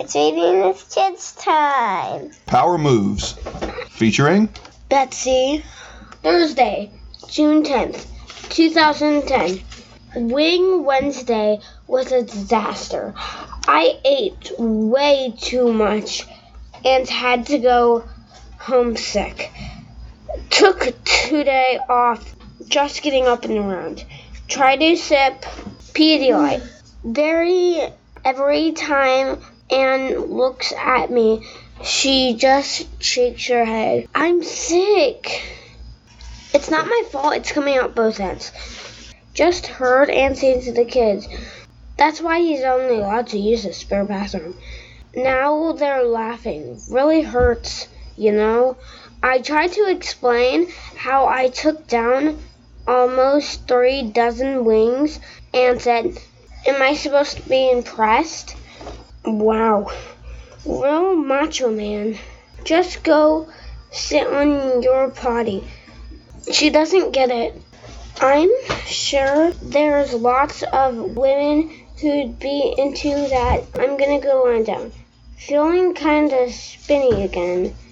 It's reading with kids time. Power Moves, featuring Betsy. Thursday, June 10th, 2010. Wing Wednesday was a disaster. I ate way too much and had to go home sick. Took today off just getting up and around. Tried to sip Pedialyte. Very every time Anne looks at me, she just shakes her head. I'm sick. It's not my fault it's coming out both ends. Just heard Anne say to the kids. That's why he's only allowed to use the spare bathroom. Now they're laughing. Really hurts, you know? I tried to explain how I took down almost three dozen wings and said, Am I supposed to be impressed? Wow. Real macho man. Just go sit on your potty. She doesn't get it. I'm sure there's lots of women who'd be into that. I'm gonna go on down. Feeling kinda spinny again.